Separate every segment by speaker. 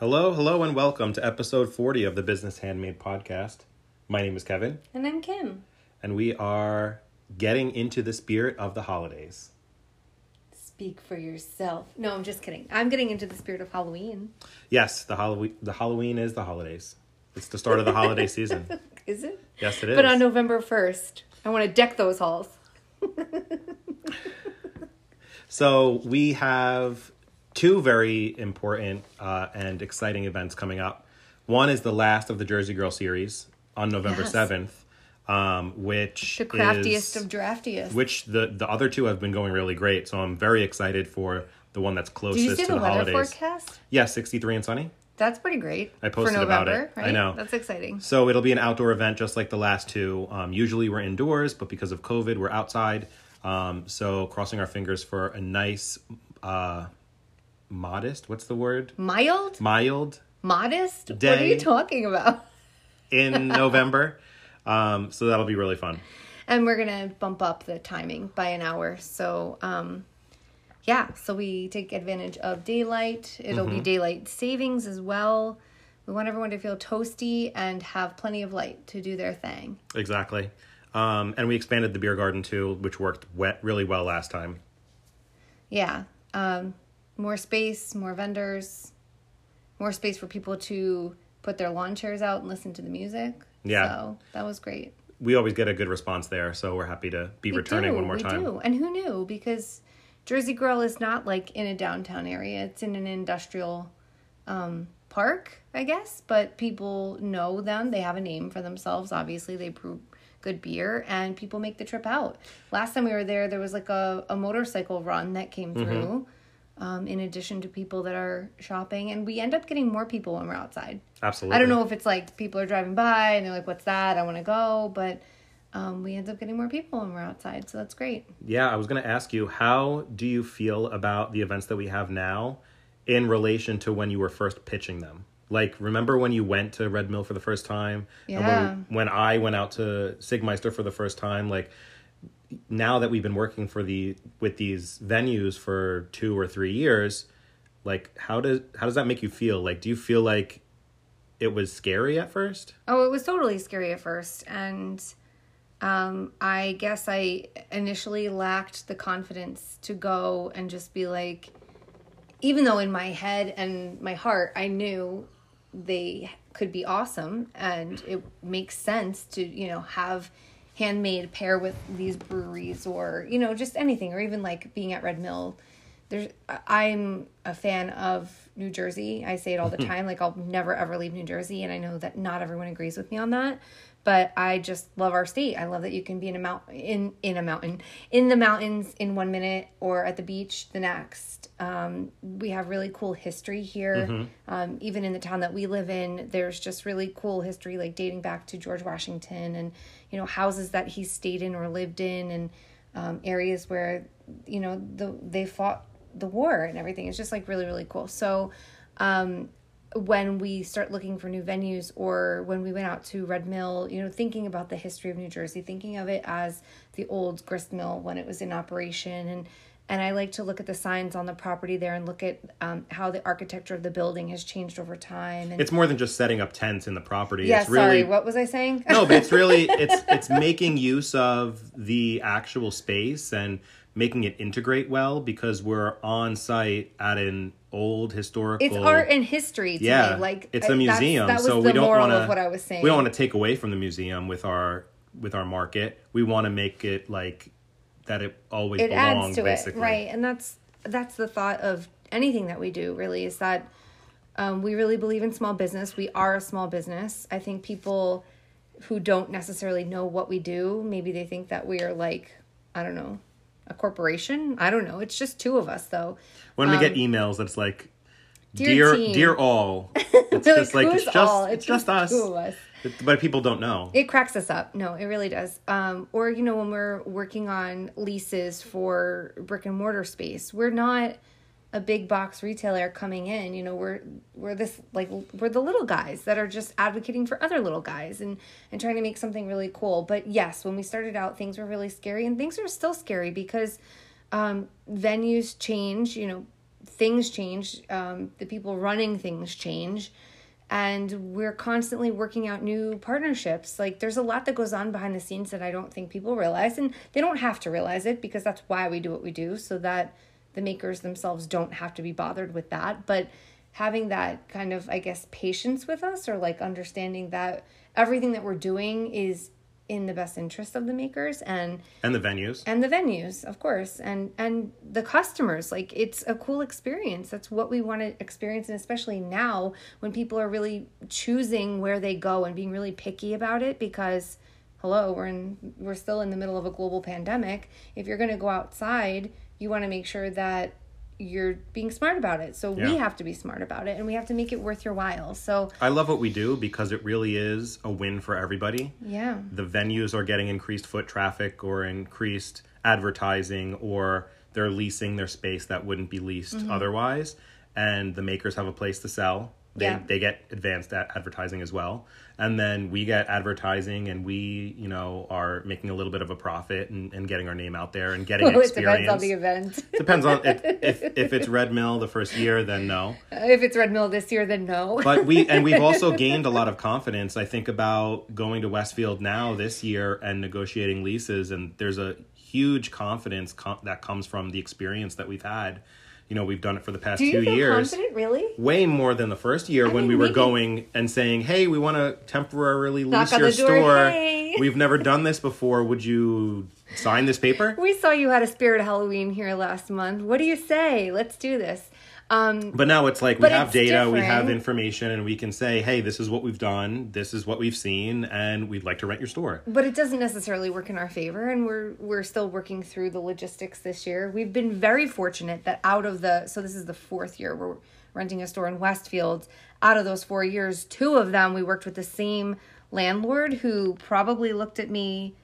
Speaker 1: Hello, hello, and welcome to episode 40 of the Business Handmade podcast. My name is Kevin,
Speaker 2: And I'm Kim.
Speaker 1: and we are getting into the spirit of the holidays.
Speaker 2: Speak for yourself. No, I'm just kidding. I'm getting into the spirit of Halloween.
Speaker 1: Yes, the Halloween, the Halloween is the holidays. It's the start of the holiday season.
Speaker 2: Is it?
Speaker 1: Yes, it is.
Speaker 2: But on November 1st, I want to deck those halls.
Speaker 1: So we have two very important uh, and exciting events coming up. One is the last of the Jersey Girl series on November
Speaker 2: Yes.
Speaker 1: seventh, um, which
Speaker 2: The craftiest
Speaker 1: is-
Speaker 2: of draftiest.
Speaker 1: which the the other two have been going really great. So I'm very excited for the one that's
Speaker 2: Did
Speaker 1: closest
Speaker 2: you see
Speaker 1: to
Speaker 2: the
Speaker 1: the,
Speaker 2: weather
Speaker 1: holidays.
Speaker 2: forecast?
Speaker 1: Yeah, 63 and sunny.
Speaker 2: That's pretty great.
Speaker 1: I posted
Speaker 2: for
Speaker 1: about
Speaker 2: November,
Speaker 1: it. I
Speaker 2: Right?
Speaker 1: know.
Speaker 2: That's exciting.
Speaker 1: So it'll be an outdoor event just like the last two. Um, usually we're indoors, but because of COVID, we're outside. Um, so crossing our fingers for a nice, uh, modest. What's the word?
Speaker 2: Mild?
Speaker 1: Mild
Speaker 2: Modest? What are you talking about?
Speaker 1: in November. Um, so that'll be really fun.
Speaker 2: And we're going to bump up the timing by an hour. So, um, yeah, so we take advantage of daylight. It'll
Speaker 1: Mm-hmm.
Speaker 2: be daylight savings as well. We want everyone to feel toasty and have plenty of light to do their thing.
Speaker 1: Exactly. Um, and we expanded the beer garden too, which worked wet really well last time.
Speaker 2: Yeah. Um, more space, more vendors, more space for people to put their lawn chairs out and listen to the music.
Speaker 1: Yeah.
Speaker 2: So that was great.
Speaker 1: We always get a good response there, so we're happy to be
Speaker 2: We
Speaker 1: returning
Speaker 2: do,
Speaker 1: one more
Speaker 2: we
Speaker 1: time.
Speaker 2: do. And who knew? Because Jersey Girl is not like in a downtown area. It's in an industrial um, park, I guess. But people know them. They have a name for themselves. Obviously, they brew good beer, and people make the trip out. Last time we were there, there was like a, a motorcycle run that came
Speaker 1: Mm-hmm.
Speaker 2: Um, in addition to people that are shopping, and we end up getting more people when we're outside.
Speaker 1: Absolutely.
Speaker 2: I don't know if it's like people are driving by and they're like, "What's that? I want to go," but um, we end up getting more people when we're outside, so that's great.
Speaker 1: Yeah, I was going to ask you, how do you feel about the events that we have now in relation to when you were first pitching them? Like, remember when you went to Red Mill for the first time?
Speaker 2: Yeah.
Speaker 1: And when, when I went out to Czig Meister for the first time, like, now that we've been working for the with these venues for two or three years, like how does how does that make you feel? Like, do you feel like it was scary at first?
Speaker 2: Oh, it was totally scary at first, and um, I guess I initially lacked the confidence to go and just be like, even though in my head and my heart I knew they could be awesome and it makes sense to you know have handmade pair with these breweries or you know just anything or even like being at red mill. There's i'm a fan of new jersey. I say it all the mm-hmm. time like i'll never ever leave new jersey and i know that not everyone agrees with me on that but i just love our state. I love that you can be in a mountain in in a mountain in the mountains in one minute or at the beach the next. Um, we have really cool history here. Um, even in the town that we live in there's just really cool history like dating back to george washington and you know houses that he stayed in or lived in and um, areas where you know the they fought the war and everything. It's just like really really cool. So um, when we start looking for new venues or when we went out to Red Mill, you know, thinking about the history of New Jersey, thinking of it as the old grist mill when it was in operation and and I like to look at the signs on the property there and look at um, how the architecture of the building has changed over time. And
Speaker 1: It's more than just setting up tents in the property.
Speaker 2: yeah,
Speaker 1: it's really
Speaker 2: sorry, what was I saying?
Speaker 1: no, but it's really it's it's making use of the actual space and making it integrate well because we're on site at an old historical.
Speaker 2: it's art and history to
Speaker 1: yeah,
Speaker 2: me. Like
Speaker 1: it's a museum,
Speaker 2: That was
Speaker 1: so
Speaker 2: the
Speaker 1: we don't want to.
Speaker 2: what I was saying.
Speaker 1: We don't want to take away from the museum with our with our market. We want to make it like that. It always
Speaker 2: it
Speaker 1: belonged,
Speaker 2: adds to
Speaker 1: basically.
Speaker 2: it right and that's that's the thought of anything that we do really is that um, we really believe in small business we are a small business i think people who don't necessarily know what we do maybe they think that we are like i don't know a corporation i don't know it's just two of us though
Speaker 1: When we get emails, that's like.
Speaker 2: Um, Dear
Speaker 1: Dear, dear all. It's just like
Speaker 2: "Who's
Speaker 1: it's just
Speaker 2: all?
Speaker 1: it's just us.
Speaker 2: two of us
Speaker 1: but people don't know.
Speaker 2: it cracks us up no it really does um, or you know when we're working on leases for brick and mortar space we're not a big box retailer coming in you know we're we're this like we're the little guys that are just advocating for other little guys and and trying to make something really cool. But yes when we started out things were really scary and things are still scary because um, venues change you know things change, um, the people running things change, and we're constantly working out new partnerships. Like there's a lot that goes on behind the scenes that I don't think people realize, and they don't have to realize it because that's why we do what we do, so that the makers themselves don't have to be bothered with that. But having that kind of, I guess, patience with us, or like understanding that everything that we're doing is in the best interest of the makers and
Speaker 1: and the venues.
Speaker 2: And the venues of course and and the customers. Like it's a cool experience. That's what we want to experience and especially now when people are really choosing where they go and being really picky about it because hello we're in we're still in the middle of a global pandemic. If you're going to go outside you want to make sure that you're being smart about it. So
Speaker 1: Yeah.
Speaker 2: we have to be smart about it and we have to make it worth your while. So
Speaker 1: I love what we do because it really is a win for everybody.
Speaker 2: yeah.
Speaker 1: The venues are getting increased foot traffic or increased advertising or they're leasing their space that wouldn't be leased
Speaker 2: Mm-hmm.
Speaker 1: otherwise and the makers have a place to sell. They
Speaker 2: Yeah.
Speaker 1: they get advanced at advertising as well. And then we get advertising and we, you know, are making a little bit of a profit and, and getting our name out there and getting
Speaker 2: Well, it
Speaker 1: experience.
Speaker 2: depends on the event.
Speaker 1: Depends on if, if if it's Red Mill the first year, then no.
Speaker 2: if it's Red Mill this year, then no.
Speaker 1: But we and we've also gained a lot of confidence. I think about going to Westfield now this year and negotiating leases, and there's a huge confidence com- that comes from the experience that we've had. You know, we've done it for the past
Speaker 2: Do you
Speaker 1: two
Speaker 2: feel
Speaker 1: years.
Speaker 2: confident, really?
Speaker 1: Way more than the first year when
Speaker 2: mean,
Speaker 1: we were
Speaker 2: maybe-
Speaker 1: going and saying, "Hey, we want to temporarily
Speaker 2: Knock
Speaker 1: lease
Speaker 2: on
Speaker 1: your
Speaker 2: the door,
Speaker 1: store.
Speaker 2: hey."
Speaker 1: We've never done this before. Would you sign this paper?"
Speaker 2: We saw you had a spirit Halloween here last month. What do you say? Let's do this. Um,
Speaker 1: But now it's like we have data, we have information, and we can say, "Hey, this is what we've done. This is what we've seen, and we'd like to rent your store."
Speaker 2: but it doesn't necessarily work in our favor and we're we're still working through the logistics this year we've been very fortunate that out of the so this is the fourth year we're renting a store in westfield out of those four years two of them we worked with the same landlord who probably looked at me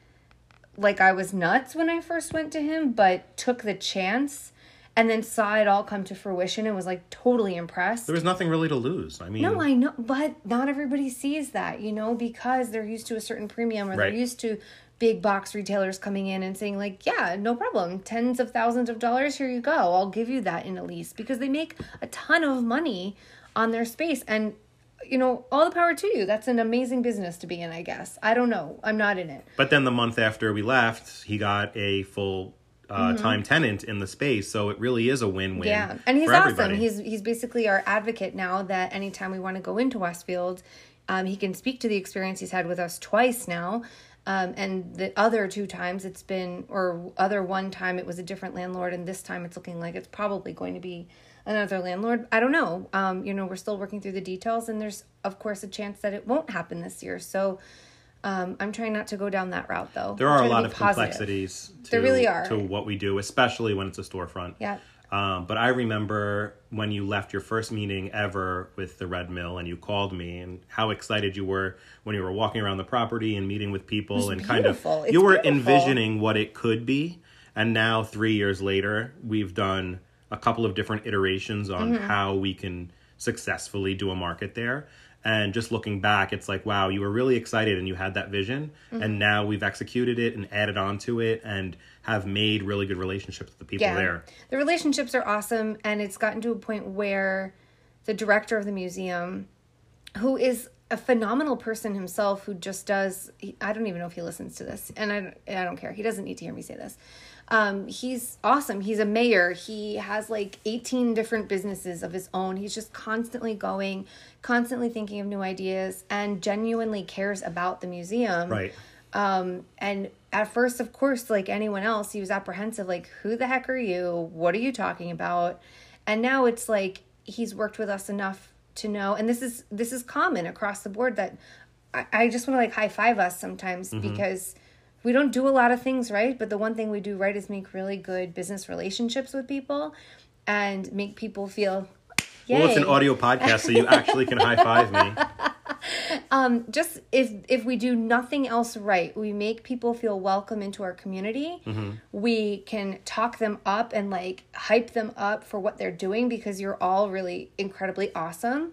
Speaker 2: like i was nuts when i first went to him but took the chance and then saw it all come to fruition and was like totally impressed
Speaker 1: There was nothing really to lose. I mean,
Speaker 2: no, I know, but not everybody sees that, you know, because they're used to a certain premium or
Speaker 1: Right.
Speaker 2: they're used to big box retailers coming in and saying like, "Yeah, no problem. Tens of thousands of dollars, here you go. I'll give you that in a lease." Because they make a ton of money on their space and you know, all the power to you. That's an amazing business to be in, I guess. I don't know. I'm not in it.
Speaker 1: But then the month after we left, he got a full uh, time tenant in the space, so it really is a win-win.
Speaker 2: Mm-hmm. Yeah, and he's awesome.
Speaker 1: everybody.
Speaker 2: He's he's basically our advocate now. That anytime we want to go into Westfield, um, he can speak to the experience he's had with us twice now. Um, and the other two times it's been, or other one time it was a different landlord, and this time it's looking like it's probably going to be another landlord. I don't know. Um, you know, we're still working through the details, and there's of course a chance that it won't happen this year. So um, I'm trying not to go down that route, though.
Speaker 1: there
Speaker 2: I'm
Speaker 1: are a lot of
Speaker 2: positive.
Speaker 1: complexities. To,
Speaker 2: There really are.
Speaker 1: to what we do, especially when it's a storefront.
Speaker 2: Yeah.
Speaker 1: Um, but I remember when you left your first meeting ever with the Red Mill, and you called me, and how excited you were when you were walking around the property and meeting with people, and kind of.
Speaker 2: It's
Speaker 1: you were
Speaker 2: beautiful.
Speaker 1: envisioning what it could be. And now, three years later, we've done a couple of different iterations on
Speaker 2: Mm-hmm.
Speaker 1: how we can successfully do a market there. And just looking back, it's like, wow, you were really excited and you had that vision.
Speaker 2: Mm-hmm.
Speaker 1: And now we've executed it and added on to it and have made really good relationships with the people there.
Speaker 2: The relationships are awesome, and it's gotten to a point where the director of the museum, who is a phenomenal person himself, who just does, he, I don't even know if he listens to this, and I, I don't care. He doesn't need to hear me say this. Um, he's awesome. He's a mayor. He has like 18 different businesses of his own. He's just constantly going, constantly thinking of new ideas, and genuinely cares about the museum
Speaker 1: Right.
Speaker 2: um and at first of course like anyone else he was apprehensive like who the heck are you what are you talking about and now it's like he's worked with us enough to know and this is this is common across the board that i, I just want to like high five us sometimes mm-hmm. because we don't do a lot of things right but the one thing we do right is make really good business relationships with people and make people feel Yay.
Speaker 1: Well, it's an audio podcast, so you actually can high five me.
Speaker 2: Um, just if if we do nothing else right we make people feel welcome into our community. Mm-hmm. We can talk them up and like hype them up for what they're doing because you're all really incredibly awesome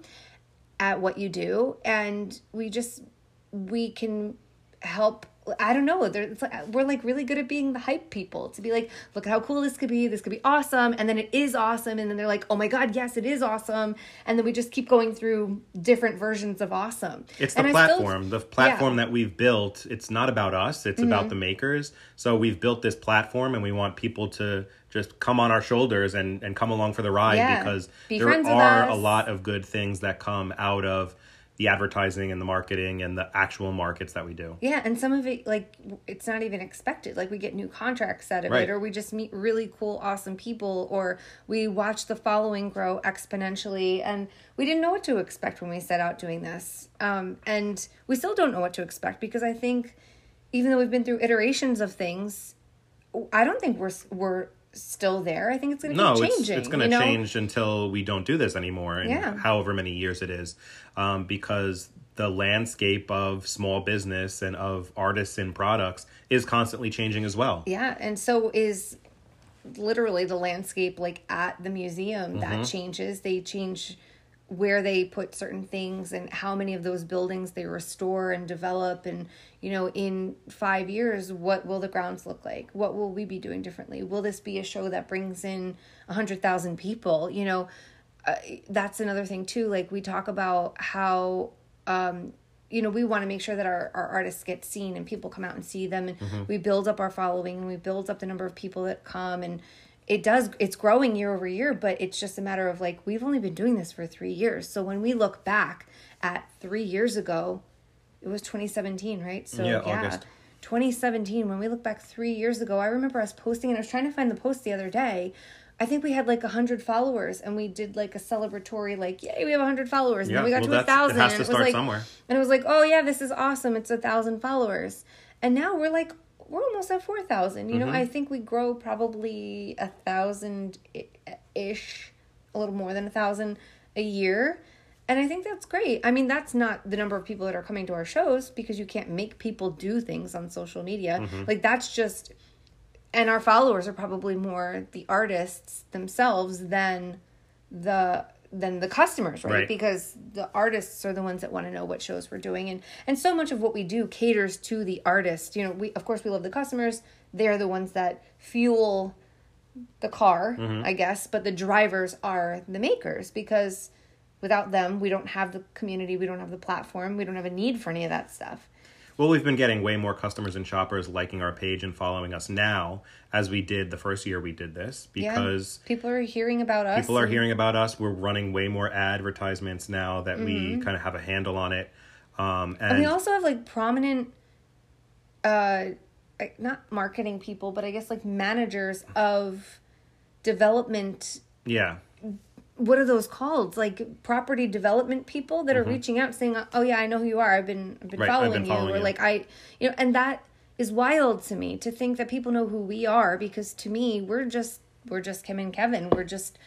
Speaker 2: at what you do. And we just we can help I don't know. There, it's like, we're like really good at being the hype people to be like, look at how cool this could be. This could be awesome, and then it is awesome, and then they're like, oh my god, yes, it is awesome, and then we just keep going through different versions of awesome.
Speaker 1: It's the
Speaker 2: And
Speaker 1: platform.
Speaker 2: still-
Speaker 1: the platform
Speaker 2: Yeah.
Speaker 1: that we've built, it's not about us, it's mm-hmm. about the makers. So we've built this platform and we want people to just come on our shoulders and, and come along for the ride
Speaker 2: Yeah.
Speaker 1: because
Speaker 2: Be
Speaker 1: there are a lot of good things that come out of the advertising and the marketing and the actual markets that we do.
Speaker 2: Yeah, and some of it like it's not even expected. Like we get new contracts out of
Speaker 1: Right.
Speaker 2: it, or we just meet really cool, awesome people, or we watch the following grow exponentially. And we didn't know what to expect when we set out doing this, um, and we still don't know what to expect because I think even though we've been through iterations of things, I don't think we're we're still there. I think it's going to
Speaker 1: No,
Speaker 2: keep
Speaker 1: it's,
Speaker 2: changing.
Speaker 1: it's going to
Speaker 2: you know?
Speaker 1: change until we don't do this anymore, and
Speaker 2: Yeah.
Speaker 1: however many years it is, um, because the landscape of small business and of artists and products is constantly changing as well.
Speaker 2: Yeah, and so is literally the landscape like at the museum that changes. They change where they put certain things and how many of those buildings they restore and develop and you know in 5 years what will the grounds look like? What will we be doing differently? Will this be a show that brings in 100,000 people? You know, uh, that's another thing too like we talk about how um you know we want to make sure that our, our artists get seen and people come out and see them and we build up our following and we build up the number of people that come and it does it's growing year over year but it's just a matter of like we've only been doing this for three years. So when we look back at three years ago it was 2017 right? So
Speaker 1: Yeah,
Speaker 2: yeah,
Speaker 1: August.
Speaker 2: 2017 when we look back three years ago i remember us posting and i was trying to find the post the other day. I think we had like a 100 followers and we did like a celebratory like yay we have a 100 followers. And
Speaker 1: Yeah,
Speaker 2: then we got
Speaker 1: well,
Speaker 2: to a
Speaker 1: that's- it
Speaker 2: thousand
Speaker 1: has
Speaker 2: and
Speaker 1: to
Speaker 2: was
Speaker 1: start
Speaker 2: like
Speaker 1: somewhere.
Speaker 2: and it was like oh yeah this is awesome. It's a thousand followers. And now we're like we're almost at 4000 you know
Speaker 1: Mm-hmm.
Speaker 2: i think we grow probably a thousand ish, a little more than a thousand a year and i think that's great i mean that's not the number of people that are coming to our shows because you can't make people do things on social media
Speaker 1: Mm-hmm.
Speaker 2: like that's just and our followers are probably more the artists themselves than the than the customers right,
Speaker 1: Right.
Speaker 2: because the artists are the ones that want to know what shows we're doing and and so much of what we do caters to the artist. You know we of course we love the customers. They're the ones that fuel the car mm-hmm. i guess but the drivers are the makers because without them we don't have the community we don't have the platform we don't have a need for any of that stuff
Speaker 1: Well, we've been getting way more customers and shoppers liking our page and following us now as we did the first year we did this because
Speaker 2: yeah. people are hearing about us
Speaker 1: people are hearing about us. We're running way more advertisements now that we kind of have a handle on it. Um, and
Speaker 2: Mm-hmm. And we also have like prominent, uh, like, not marketing people, but I guess like managers of development.
Speaker 1: yeah,
Speaker 2: What are those called? Like property development people that are reaching out saying, "Oh yeah, I know who you are. I've been, I've been
Speaker 1: Mm-hmm. Right, I've
Speaker 2: following you."
Speaker 1: following
Speaker 2: or like I, you know, and that is wild to me to think that people know who we are because to me we're just we're just Kim and Kevin. We're just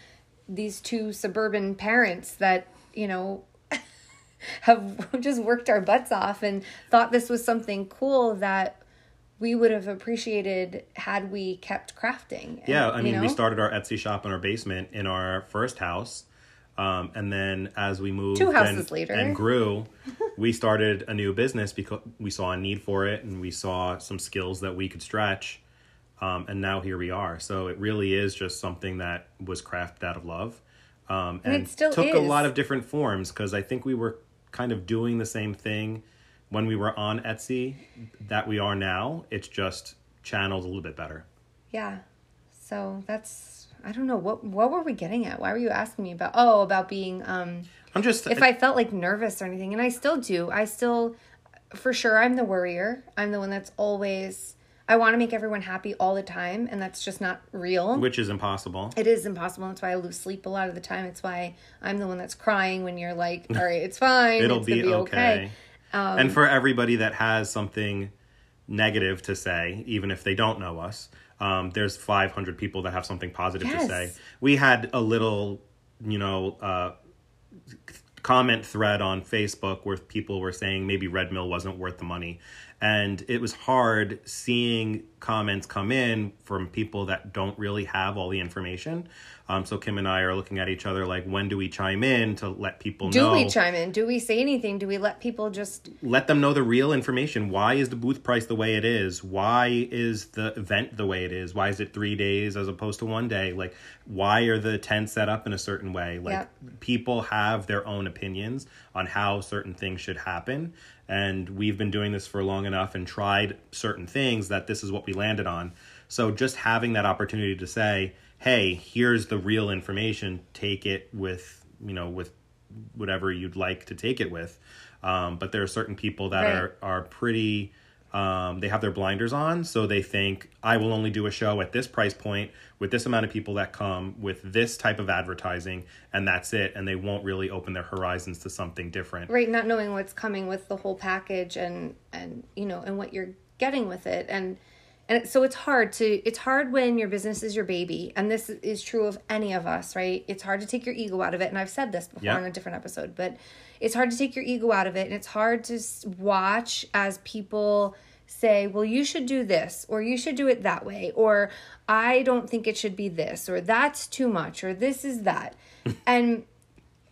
Speaker 2: these two suburban parents that you know have just worked our butts off and thought this was something cool that we would have appreciated had we kept crafting. And,
Speaker 1: yeah. I
Speaker 2: you
Speaker 1: mean, we started our Etsy shop in our basement in our first house. Um, and then as we moved
Speaker 2: Two houses
Speaker 1: and,
Speaker 2: later.
Speaker 1: and grew, we started a new business because we saw a need for it and we saw some skills that we could stretch. Um, and now here we are. So it really is just something that was crafted out of love. Um, and,
Speaker 2: it still
Speaker 1: took a lot of different forms because I think we were kind of doing the same thing when we were on Etsy that we are now. It's just channeled a little bit better.
Speaker 2: Yeah. So that's I don't know what what were we getting at? Why were you asking me about? Oh, about being um
Speaker 1: I'm just
Speaker 2: if I felt like nervous or anything, and I still do. I still, for sure, I'm the worrier. I'm the one that's always. I want to make everyone happy all the time, and that's just not real.
Speaker 1: which is impossible.
Speaker 2: It is impossible. That's why I lose sleep a lot of the time. It's why I'm the one that's crying when you're like, "All right, it's fine.
Speaker 1: It'll
Speaker 2: it's
Speaker 1: be,
Speaker 2: be
Speaker 1: okay.
Speaker 2: Um,
Speaker 1: and for everybody that has something negative to say, even if they don't know us, um, there's 500 people that have something positive
Speaker 2: Yes.
Speaker 1: to say. We had a little, you know, uh, comment thread on Facebook where people were saying maybe Red Mill wasn't worth the money. And it was hard seeing comments come in from people that don't really have all the information. Um, so Kim and I are looking at each other like, when do we chime in to let people
Speaker 2: Do
Speaker 1: know?
Speaker 2: Do we chime in? Do we say anything? Do we let people just
Speaker 1: let them know the real information. Why is the booth price the way it is? Why is the event the way it is? Why is it three days as opposed to one day? Like, why are the tents set up in a certain way? Like,
Speaker 2: Yeah.
Speaker 1: people have their own opinions on how certain things should happen. And we've been doing this for long enough and tried certain things that this is what we landed on. So just having that opportunity to say, hey, here's the real information, take it with, you know, with whatever you'd like to take it with. Um, but there are certain people that
Speaker 2: Right.
Speaker 1: are are pretty. Um, they have their blinders on, so they think I will only do a show at this price point with this amount of people that come with this type of advertising, and that's it. And they won't really open their horizons to something different.
Speaker 2: right not knowing what's coming with the whole package and and you know and what you're getting with it and and so it's hard to it's hard when your business is your baby and this is true of any of us right it's hard to take your ego out of it and i've said this before
Speaker 1: Yeah.
Speaker 2: on a different episode but it's hard to take your ego out of it and it's hard to watch as people say well you should do this or you should do it that way or i don't think it should be this or that's too much or this is that and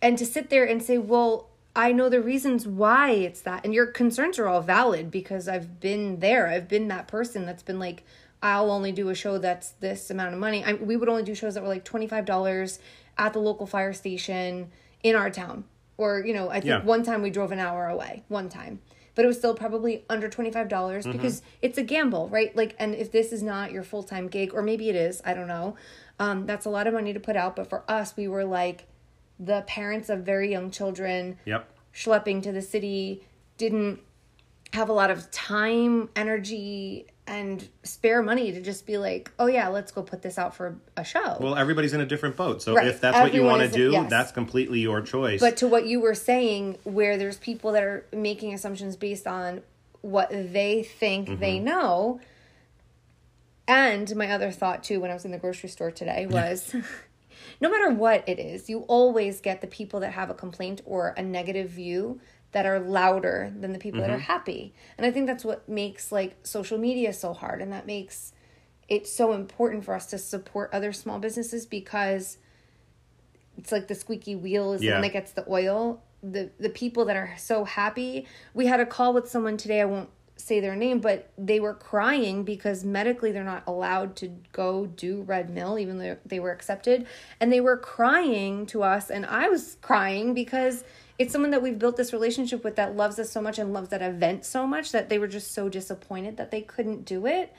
Speaker 2: and to sit there and say, well, I know the reasons why it's that. And your concerns are all valid because I've been there. I've been that person that's been like, I'll only do a show that's this amount of money. I, we would only do shows that were like $25 at the local fire station in our town. Or, you know, I think
Speaker 1: Yeah.
Speaker 2: one time we drove an hour away, one time. But it was still probably under $25 because it's a gamble, right? Like, and if this is not your full time gig, or maybe it is, I don't know. Um, that's a lot of money to put out. But for us, we were like, the parents of very young children
Speaker 1: Yep.
Speaker 2: schlepping to the city didn't have a lot of time, energy, and spare money to just be like, oh yeah, let's go put this out for a show.
Speaker 1: Well, everybody's in a different boat. So
Speaker 2: Right.
Speaker 1: if that's what you want to do,
Speaker 2: yes.
Speaker 1: that's completely your choice.
Speaker 2: but to what you were saying, where there's people that are making assumptions based on what they think they
Speaker 1: Mm-hmm.
Speaker 2: know. And my other thought too, when I was in the grocery store today, was no matter what it is, you always get the people that have a complaint or a negative view that are louder than the people that
Speaker 1: Mm-hmm.
Speaker 2: are happy. And I think that's what makes like social media so hard and that makes it so important for us to support other small businesses because it's like the squeaky wheel is the one that gets the oil. The the people that are so happy. We had a call with someone today. I won't say their name, but they were crying because medically they're not allowed to go do Red Mill, even though they were accepted. And they were crying to us, and I was crying because it's someone that we've built this relationship with that loves us so much and loves that event so much that they were just so disappointed that they couldn't do it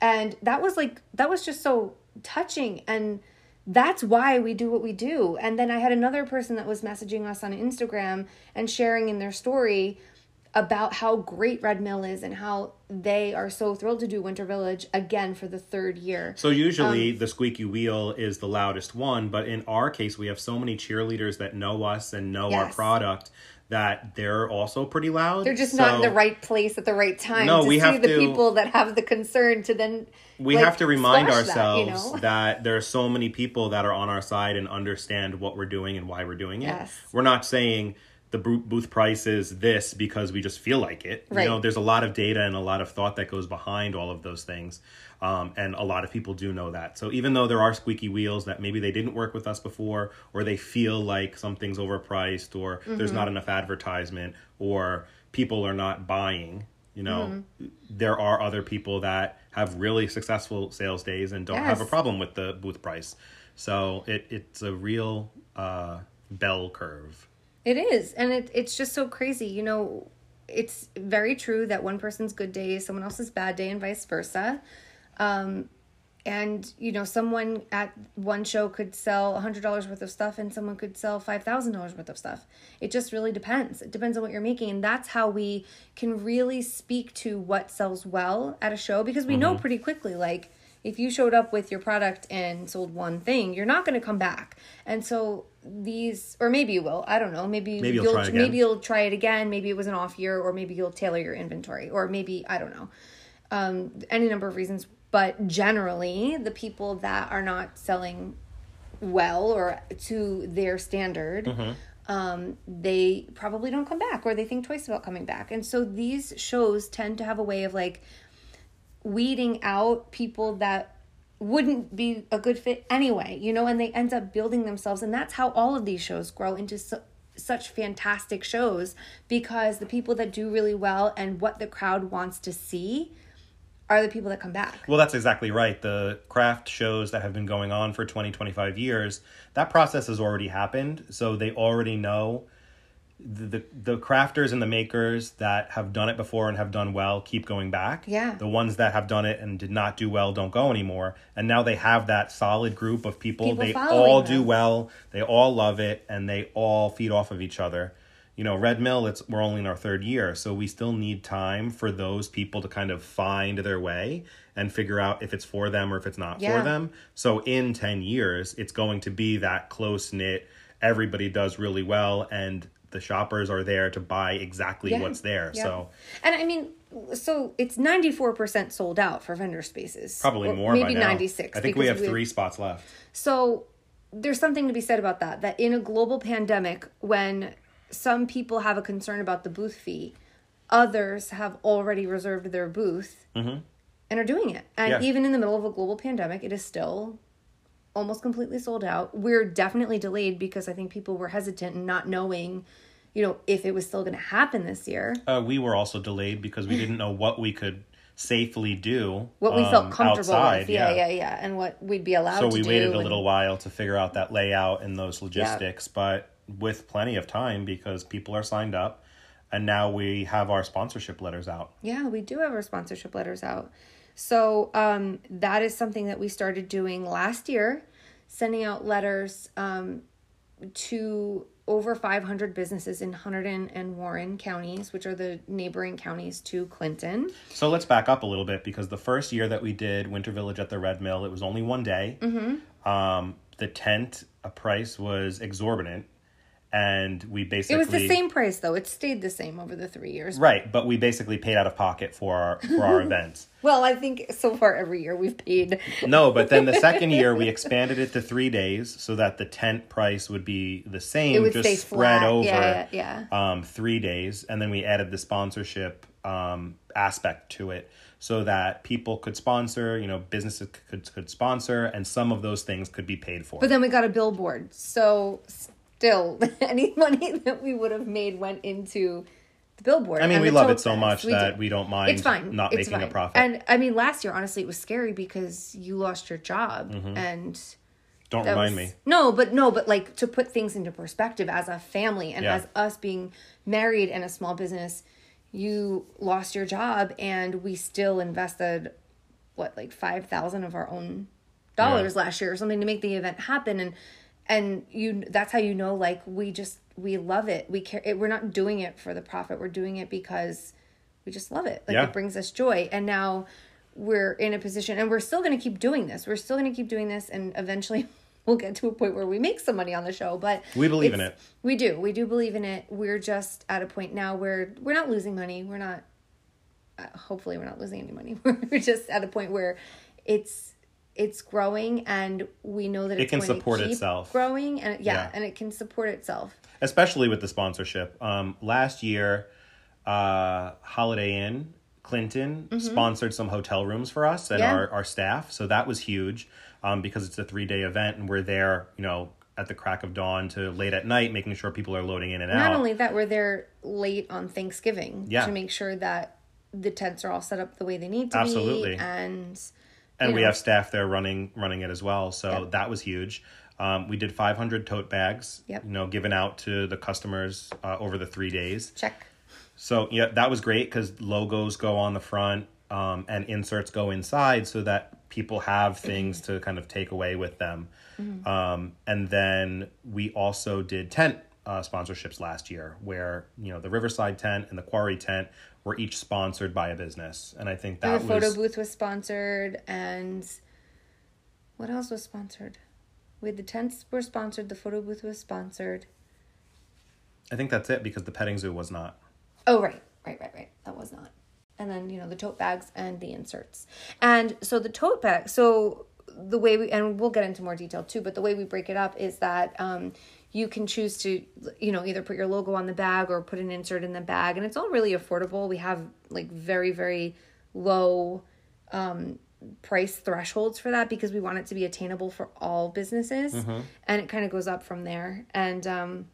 Speaker 2: and that was like that was just so touching and that's why we do what we do and then i had another person that was messaging us on instagram and sharing in their story about how great red mill is and how they are so thrilled to do winter village again for the third year
Speaker 1: So usually
Speaker 2: Um,
Speaker 1: the squeaky wheel is the loudest one, but in our case, we have so many cheerleaders that know us and know our product that they're also pretty loud.
Speaker 2: they're just not in the right place at the right time
Speaker 1: No,
Speaker 2: to
Speaker 1: we
Speaker 2: see
Speaker 1: have
Speaker 2: the
Speaker 1: to-
Speaker 2: people that have the concern to then
Speaker 1: We
Speaker 2: like,
Speaker 1: have to remind
Speaker 2: squash that,
Speaker 1: ourselves
Speaker 2: you know?
Speaker 1: that there are so many people that are on our side and understand what we're doing and why we're doing it.
Speaker 2: Yes.
Speaker 1: We're not saying the booth price is this because we just feel like it.
Speaker 2: Right.
Speaker 1: You know, there's a lot of data and a lot of thought that goes behind all of those things. Um, and a lot of people do know that. So even though there are squeaky wheels that maybe they didn't work with us before, or they feel like something's overpriced, or there's
Speaker 2: Mm-hmm.
Speaker 1: not enough advertisement, or people are not buying, you know,
Speaker 2: Mm-hmm.
Speaker 1: there are other people that have really successful sales days and don't have a problem with the booth price. So it, it's a real uh, bell curve.
Speaker 2: It is. And it, it's just so crazy. You know, it's very true that one person's good day is someone else's bad day and vice versa. Um, and, you know, someone at one show could sell $100 worth of stuff and someone could sell $5,000 worth of stuff. It just really depends. It depends on what you're making. And that's how we can really speak to what sells well at a show because we know pretty quickly, like, if you showed up with your product and sold one thing, you're not going to come back. And so these, or maybe you will. I don't know. Maybe,
Speaker 1: Maybe you'll
Speaker 2: you'll maybe you'll try it again. Maybe it was an off year, or maybe you'll tailor your inventory, or maybe I don't know. Um, any number of reasons, but generally, the people that are not selling well or to their standard
Speaker 1: Mm-hmm.
Speaker 2: um, they probably don't come back or they think twice about coming back. And so these shows tend to have a way of like weeding out people that wouldn't be a good fit anyway, you know, and they end up building themselves. And that's how all of these shows grow into su- such fantastic shows because the people that do really well and what the crowd wants to see are the people that come back.
Speaker 1: Well, that's exactly right. The craft shows that have been going on for 20, 25 years, that process has already happened. So they already know the, the crafters and the makers that have done it before and have done well keep going back.
Speaker 2: Yeah.
Speaker 1: The ones that have done it and did not do well don't go anymore. And now they have that solid group of people.
Speaker 2: People
Speaker 1: they all
Speaker 2: them.
Speaker 1: do well. They all love it and they all feed off of each other. You know, Red Mill, it's we're only in our third year, so we still need time for those people to kind of find their way and figure out if it's for them or if it's not
Speaker 2: Yeah.
Speaker 1: for them. So in 10 years, it's going to be that close knit, everybody does really well, and the shoppers are there to buy exactly
Speaker 2: Yeah.
Speaker 1: what's there.
Speaker 2: Yeah.
Speaker 1: So
Speaker 2: And I mean, so it's 94% sold out for vendor spaces.
Speaker 1: probably
Speaker 2: Or
Speaker 1: more
Speaker 2: Maybe 96.
Speaker 1: I think we have three spots left.
Speaker 2: So there's something to be said about that. That in a global pandemic, when some people have a concern about the booth fee, others have already reserved their booth and are doing it. And
Speaker 1: Mm-hmm. Yeah.
Speaker 2: even in the middle of a global pandemic, it is still almost completely sold out. We're definitely delayed because I think people were hesitant and not knowing, you know, if it was still going to happen this year.
Speaker 1: Uh, we were also delayed because we didn't know what we could safely do.
Speaker 2: What we
Speaker 1: um,
Speaker 2: felt comfortable
Speaker 1: outside,
Speaker 2: with. Yeah, yeah, yeah, And what we'd be allowed
Speaker 1: So we waited a
Speaker 2: and-
Speaker 1: little while to figure out that layout and those logistics, but with plenty of time because people are signed up, and now we have our sponsorship letters out.
Speaker 2: Yeah, we do have our sponsorship letters out. So um, that is something that we started doing last year, sending out letters um, to over 500 businesses in Hunterdon and Warren counties, which are the neighboring counties to Clinton.
Speaker 1: So let's back up a little bit because the first year that we did Winter Village at the Red Mill, it was only one day. Mm-hmm. Um, the tent uh, price was exorbitant, and we basically It
Speaker 2: was the same price though; it stayed the same over the three years.
Speaker 1: right, but we basically paid out of pocket for our for our events.
Speaker 2: Well, I think so far every year we've paid.
Speaker 1: No, but then the second year we expanded it to three days so that the tent price would be the same,
Speaker 2: It would
Speaker 1: just spread
Speaker 2: flat.
Speaker 1: over
Speaker 2: Yeah, yeah,
Speaker 1: Um, three days, and then we added the sponsorship um, aspect to it so that people could sponsor, you know, businesses could could sponsor, and some of those things could be paid for.
Speaker 2: But then we got a billboard. So still, any money that we would have made went into the billboard.
Speaker 1: I mean, we love it so much
Speaker 2: We
Speaker 1: that
Speaker 2: do.
Speaker 1: we don't mind
Speaker 2: It's fine.
Speaker 1: not
Speaker 2: It's
Speaker 1: making a profit.
Speaker 2: And I mean, last year, honestly, it was scary because you lost your job mm-hmm. and.
Speaker 1: don't remind
Speaker 2: was-
Speaker 1: me.
Speaker 2: No, but no, but like to put things into perspective as a family and
Speaker 1: Yeah.
Speaker 2: as us being married and a small business, you lost your job and we still invested what like 5,000 of our own dollars last year or something to make the event happen and and you that's how you know like we just we love it. We care it, we're not doing it for the profit. We're doing it because we just love it. Like
Speaker 1: Yeah.
Speaker 2: it brings us joy. And now we're in a position and we're still going to keep doing this. We're still going to keep doing this and eventually we'll get to a point where we make some money on the show, but
Speaker 1: We believe in it.
Speaker 2: We do. We do believe in it. We're just at a point now where we're not losing money. We're not uh, hopefully we're not losing any money. We're just at a point where it's it's growing and we know that
Speaker 1: It
Speaker 2: it's
Speaker 1: can support itself.
Speaker 2: growing and yeah,
Speaker 1: Yeah.
Speaker 2: and it can support itself.
Speaker 1: especially with the sponsorship. Um, last year, uh, Holiday Inn Clinton sponsored some hotel rooms for us and
Speaker 2: Mm-hmm. Yeah.
Speaker 1: our, our staff, so that was huge um, because it's a three day event and we're there, you know, at the crack of dawn to late at night, making sure people are loading in and
Speaker 2: Not
Speaker 1: out.
Speaker 2: Not only that, we're there late on Thanksgiving
Speaker 1: Yeah.
Speaker 2: to make sure that the tents are all set up the way they need to
Speaker 1: Absolutely.
Speaker 2: be, and
Speaker 1: and
Speaker 2: you
Speaker 1: we have staff there running running it as well, so
Speaker 2: Yeah.
Speaker 1: that was huge. Um, we did 500 tote bags,
Speaker 2: Yep.
Speaker 1: you know, given out to the customers uh, over the three days.
Speaker 2: check.
Speaker 1: So yeah, that was great because logos go on the front um, and inserts go inside, so that people have things to kind of take away with them. Um, and then we also did tent uh, sponsorships last year, where you know the Riverside tent and the Quarry tent were each sponsored by a business, and I think that and the
Speaker 2: photo
Speaker 1: was
Speaker 2: booth was sponsored, and what else was sponsored? We had the tents were sponsored. The photo booth was sponsored.
Speaker 1: I think that's it because the petting zoo was not.
Speaker 2: Oh right, right, right, right. That was not. And then you know the tote bags and the inserts. And so the tote bag. So the way we and we'll get into more detail too. But the way we break it up is that um, you can choose to you know either put your logo on the bag or put an insert in the bag and it's all really affordable. We have like very very low um, price thresholds for that because we want it to be attainable for all businesses and it kind of goes up from there. And um,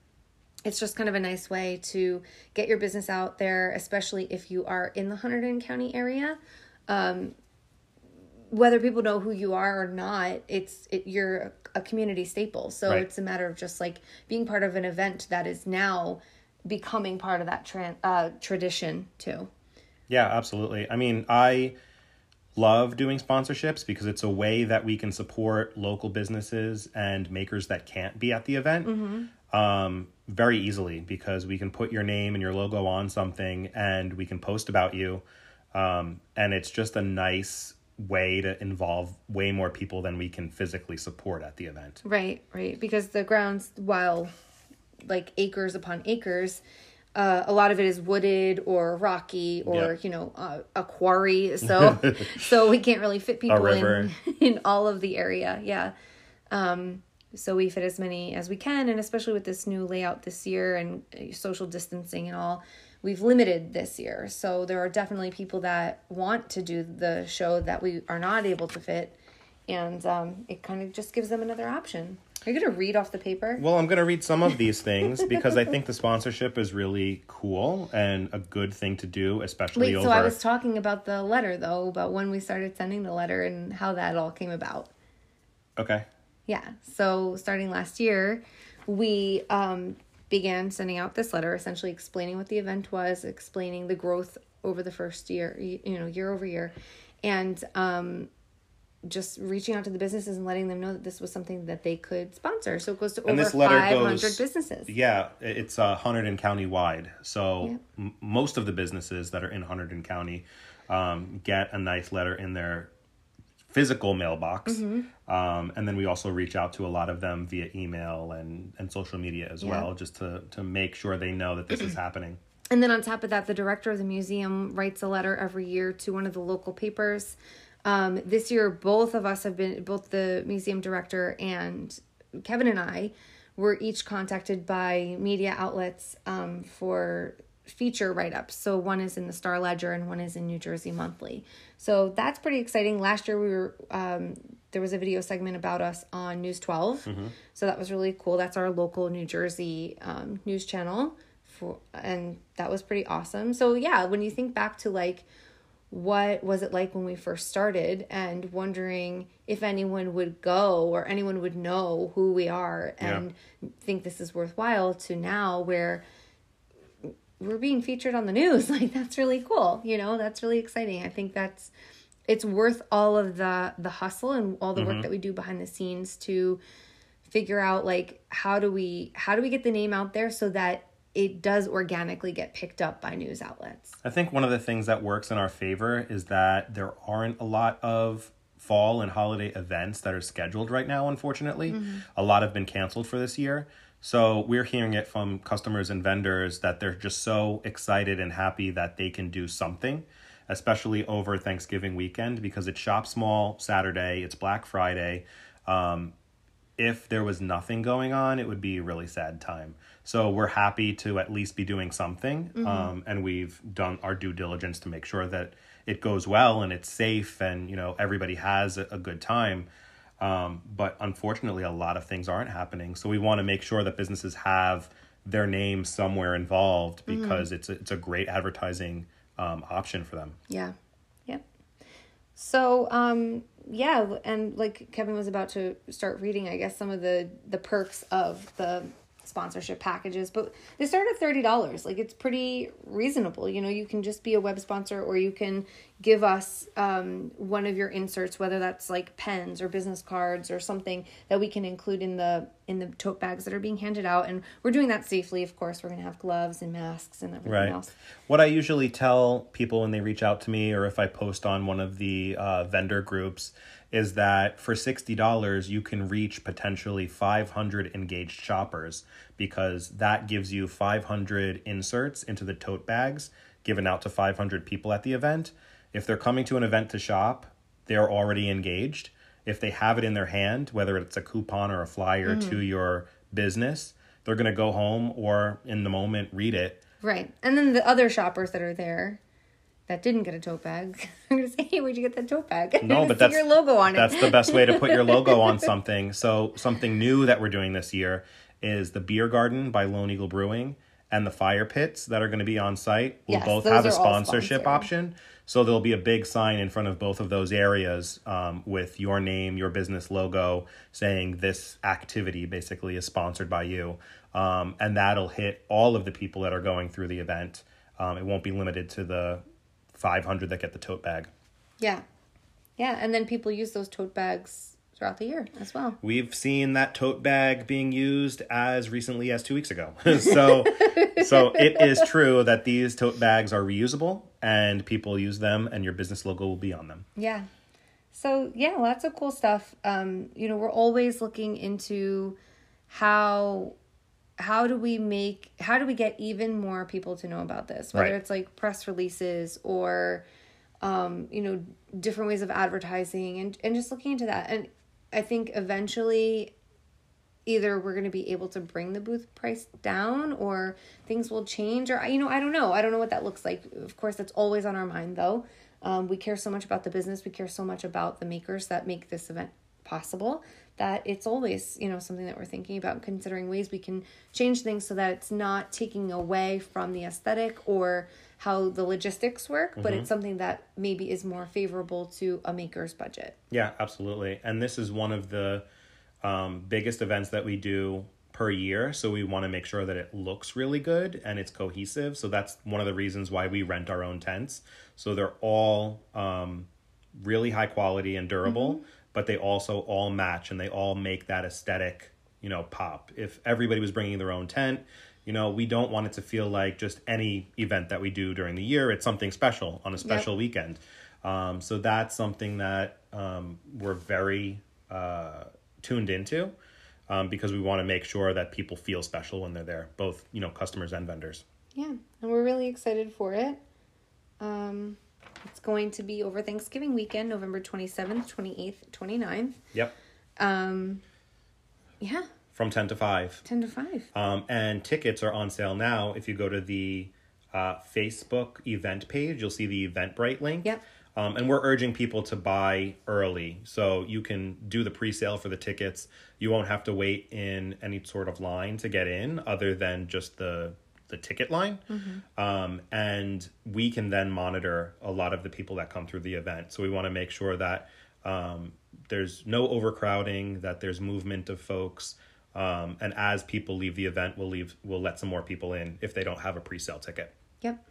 Speaker 2: it's just kind of a nice way to get your business out there especially if you are in the hunterdon county area. Um, whether people know who you are or not it's it, you're a community staple so
Speaker 1: Right.
Speaker 2: it's a matter of just like being part of an event that is now becoming part of that tran uh, tradition too
Speaker 1: Yeah, absolutely. I mean, I love doing sponsorships because it's a way that we can support local businesses and makers that can't be at the event um, very easily because we can put your name and your logo on something and we can post about you. Um, and it's just a nice way to involve way more people than we can physically support at the event.
Speaker 2: Right, right. Because the grounds, while like acres upon acres, uh, a lot of it is wooded or rocky or
Speaker 1: Yeah.
Speaker 2: you know uh, a quarry. So so we can't really fit people in in all of the area. Yeah. Um, so we fit as many as we can, and especially with this new layout this year and uh, social distancing and all, we've limited this year. So there are definitely people that want to do the show that we are not able to fit, and um, it kind of just gives them another option. Are you gonna read off the paper?
Speaker 1: Well, I'm going to read some of these things because I think the sponsorship is really cool and a good thing to do, especially
Speaker 2: Wait,
Speaker 1: over.
Speaker 2: so I was talking about the letter though, about when we started sending the letter and how that all came about.
Speaker 1: Okay.
Speaker 2: Yeah. So starting last year, we um, began sending out this letter, essentially explaining what the event was, explaining the growth over the first year, you know, year over year, and um, just reaching out to the businesses and letting them know that this was something that they could sponsor. So it goes to
Speaker 1: And
Speaker 2: over
Speaker 1: this
Speaker 2: 500
Speaker 1: goes-
Speaker 2: businesses.
Speaker 1: Yeah, it's uh, Hunterdon County wide. So
Speaker 2: Yep.
Speaker 1: m- most of the businesses that are in Hunterdon County um, get a nice letter in their physical mailbox.
Speaker 2: Mm-hmm.
Speaker 1: Um, and then we also reach out to a lot of them via email and, and social media as
Speaker 2: Yeah.
Speaker 1: well, just to, to make sure they know that this is happening.
Speaker 2: And then on top of that, the director of the museum writes a letter every year to one of the local papers. Um, this year, both of us have been, both the museum director and Kevin and I were each contacted by media outlets um, for feature write ups. So one is in the Star Ledger and one is in New Jersey Monthly. So that's pretty exciting. Last year, we were, um, there was a video segment about us on News 12. So that was really cool. That's our local New Jersey um, news channel for and that was pretty awesome. So yeah, when you think back to like what was it like when we first started and wondering if anyone would go or anyone would know who we are and think this is worthwhile to now where we're being featured on the news. Like that's really cool you know that's really exciting. I think that's it's worth all of the the hustle and all the work mm-hmm. that we do behind the scenes to figure out like how do we how do we get the name out there so that it does organically get picked up by news outlets?
Speaker 1: I think one of the things that works in our favor is that there aren't a lot of fall and holiday events that are scheduled right now, unfortunately. Mm-hmm. A lot have been canceled for this year. So we're hearing it from customers and vendors that they're just so excited and happy that they can do something, especially over Thanksgiving weekend because it's Shop Small Saturday, it's Black Friday. Um, if there was nothing going on, it would be a really sad time. So we're happy to at least be doing something, um, and we've done our due diligence to make sure that it goes well and it's safe, and you know everybody has a, a good time. Um, but unfortunately, a lot of things aren't happening. So we want to make sure that businesses have their name somewhere involved because it's a, it's a great advertising um, option for them.
Speaker 2: Yeah. Yep. So, um, yeah, and like Kevin was about to start reading, I guess some of the the perks of the sponsorship packages, but they start at thirty dollars. Like it's pretty reasonable. You know, you can just be a web sponsor, or you can give us um, one of your inserts, whether that's like pens or business cards or something that we can include in the in the tote bags that are being handed out. And we're doing that safely. Of course, we're gonna have gloves and masks and everything
Speaker 1: Right.
Speaker 2: else.
Speaker 1: What I usually tell people when they reach out to me or if I post on one of the uh, vendor groups is that for $60 you can reach potentially 500 engaged shoppers because that gives you 500 inserts into the tote bags given out to 500 people at the event. If they're coming to an event to shop, they're already engaged. If they have it in their hand, whether it's a coupon or a flyer to mm. your business, they're going to go home or in the moment read it.
Speaker 2: Right. And then the other shoppers that are there that didn't get a tote bag, I'm going to say, hey, where'd you get that tote bag?
Speaker 1: No, but that's
Speaker 2: your logo on it.
Speaker 1: That's the best way to put your logo on something. So something new that we're doing this year is the beer garden by Lone Eagle Brewing and the fire pits that are going to be on site will
Speaker 2: Yes,
Speaker 1: both have a sponsorship option. So there'll be a big sign in front of both of those areas um, with your name, your business logo, saying this activity basically is sponsored by you, um, and that'll hit all of the people that are going through the event. Um, it won't be limited to the 500 that get the tote bag.
Speaker 2: yeah. Yeah. And then people use those tote bags throughout the year as well.
Speaker 1: We've seen that tote bag being used as recently as two weeks ago. so, so it is true that these tote bags are reusable and people use them, and your business logo will be on them.
Speaker 2: Yeah. So yeah, lots of cool stuff. Um, you know, we're always looking into how how do we make how do we get even more people to know about this? Whether
Speaker 1: Right.
Speaker 2: it's like press releases or um, you know, different ways of advertising and and just looking into that. And I think eventually either we're going to be able to bring the booth price down or things will change or you know i don't know i don't know what that looks like of course that's always on our mind though um, we care so much about the business we care so much about the makers that make this event possible that it's always you know something that we're thinking about considering ways we can change things so that it's not taking away from the aesthetic or how the logistics work but it's something that maybe is more favorable to a maker's budget
Speaker 1: Yeah, absolutely. And this is one of the um, biggest events that we do per year. So we want to make sure that it looks really good and it's cohesive. So that's one of the reasons why we rent our own tents. So they're all um, really high quality and durable, but they also all match and they all make that aesthetic, you know, pop. If everybody was bringing their own tent, you know, we don't want it to feel like just any event that we do during the year. It's something special on a special weekend. Um, so that's something that um, we're very uh, tuned into um, because we want to make sure that people feel special when they're there, both you know customers and vendors.
Speaker 2: Yeah, and we're really excited for it. Um, it's going to be over Thanksgiving weekend, November 27th, 28th, 29th.
Speaker 1: Yep,
Speaker 2: Um, yeah,
Speaker 1: from ten to five.
Speaker 2: 10 to 5.
Speaker 1: Um, and tickets are on sale now. If you go to the uh, Facebook event page, you'll see the Eventbrite link.
Speaker 2: Yep.
Speaker 1: Um, and we're urging people to buy early so you can do the pre sale for the tickets. You won't have to wait in any sort of line to get in other than just the the ticket line. Um, and we can then monitor a lot of the people that come through the event. So we want to make sure that um, there's no overcrowding, that there's movement of folks. Um, and as people leave the event, we'll leave we'll let some more people in if they don't have a pre-sale ticket.
Speaker 2: Yep.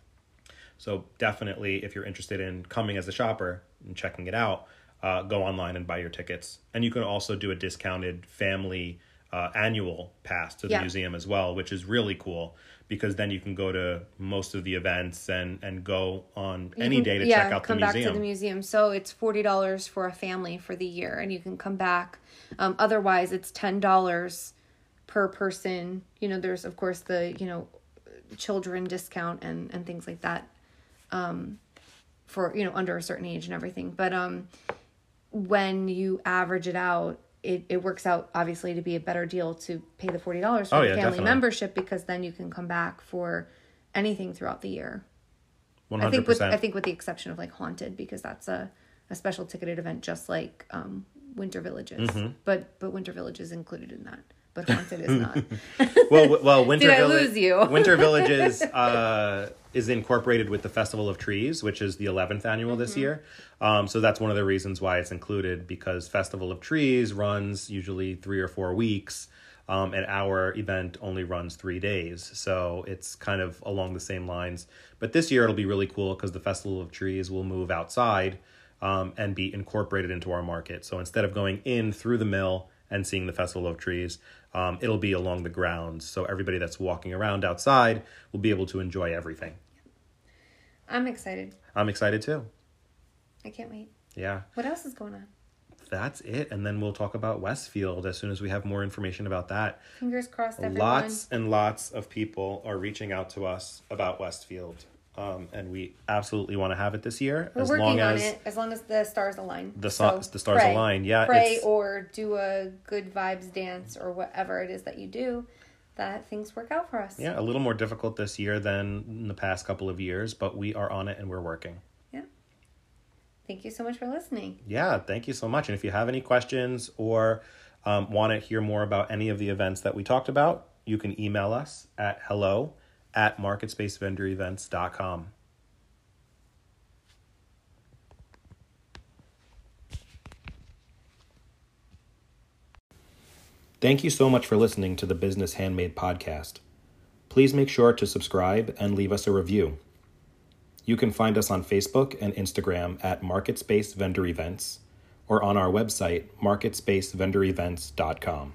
Speaker 1: So definitely, if you're interested in coming as a shopper and checking it out, uh, go online and buy your tickets. And you can also do a discounted family uh, annual pass to the
Speaker 2: Yeah.
Speaker 1: museum as well, which is really cool because then you can go to most of the events and and go on
Speaker 2: You
Speaker 1: any
Speaker 2: can-
Speaker 1: day to
Speaker 2: yeah,
Speaker 1: check out the
Speaker 2: come
Speaker 1: museum.
Speaker 2: back to the museum. So it's $40 for a family for the year, and you can come back. Um, otherwise, it's $10 per person. You know, there's, of course, the, you know, children discount and, and things like that um, for, you know, under a certain age and everything. But um, when you average it out, it, it works out obviously to be a better deal to pay the $40 for
Speaker 1: Oh,
Speaker 2: the
Speaker 1: yeah,
Speaker 2: family
Speaker 1: definitely.
Speaker 2: membership because then you can come back for anything throughout the year.
Speaker 1: One
Speaker 2: I think with I think with the exception of like haunted because that's a, a special ticketed event just like um, Winter Villages.
Speaker 1: Mm-hmm.
Speaker 2: But but Winter Village is included in that. But haunted is not.
Speaker 1: Well, well, Winter
Speaker 2: Did I
Speaker 1: Village.
Speaker 2: lose you?
Speaker 1: Winter Villages uh, is incorporated with the Festival of Trees, which is the 11th annual this
Speaker 2: Mm-hmm.
Speaker 1: year. Um, so that's one of the reasons why it's included because Festival of Trees runs usually three or four weeks, um, and our event only runs three days. So it's kind of along the same lines. But this year it'll be really cool because the Festival of Trees will move outside um, and be incorporated into our market. So instead of going in through the mill and seeing the Festival of Trees, um, it'll be along the grounds. So everybody that's walking around outside will be able to enjoy everything.
Speaker 2: I'm excited.
Speaker 1: I'm excited too.
Speaker 2: I can't wait.
Speaker 1: Yeah,
Speaker 2: What else is going on?
Speaker 1: that's it. And then we'll talk about Westfield as soon as we have more information about that.
Speaker 2: Fingers crossed, everyone.
Speaker 1: Lots and lots of people are reaching out to us about Westfield. Um, and we absolutely want to have it this year
Speaker 2: We're
Speaker 1: as
Speaker 2: working
Speaker 1: long
Speaker 2: on
Speaker 1: as
Speaker 2: it as long as the stars align.
Speaker 1: The so- the stars align, yeah,
Speaker 2: Pray or do a good vibes dance or whatever it is that you do. that things work out for us.
Speaker 1: Yeah, a little more difficult this year than in the past couple of years, but we are on it and we're working.
Speaker 2: Yeah. Thank you so much for listening.
Speaker 1: Yeah, thank you so much. And if you have any questions or um, want to hear more about any of the events that we talked about, you can email us at hello at marketspacevendorevents.com. Thank you so much for listening to the Business Handmade podcast. Please make sure to subscribe and leave us a review. You can find us on Facebook and Instagram at Marketspace Vendor Events or on our website, marketspacevendorevents.com.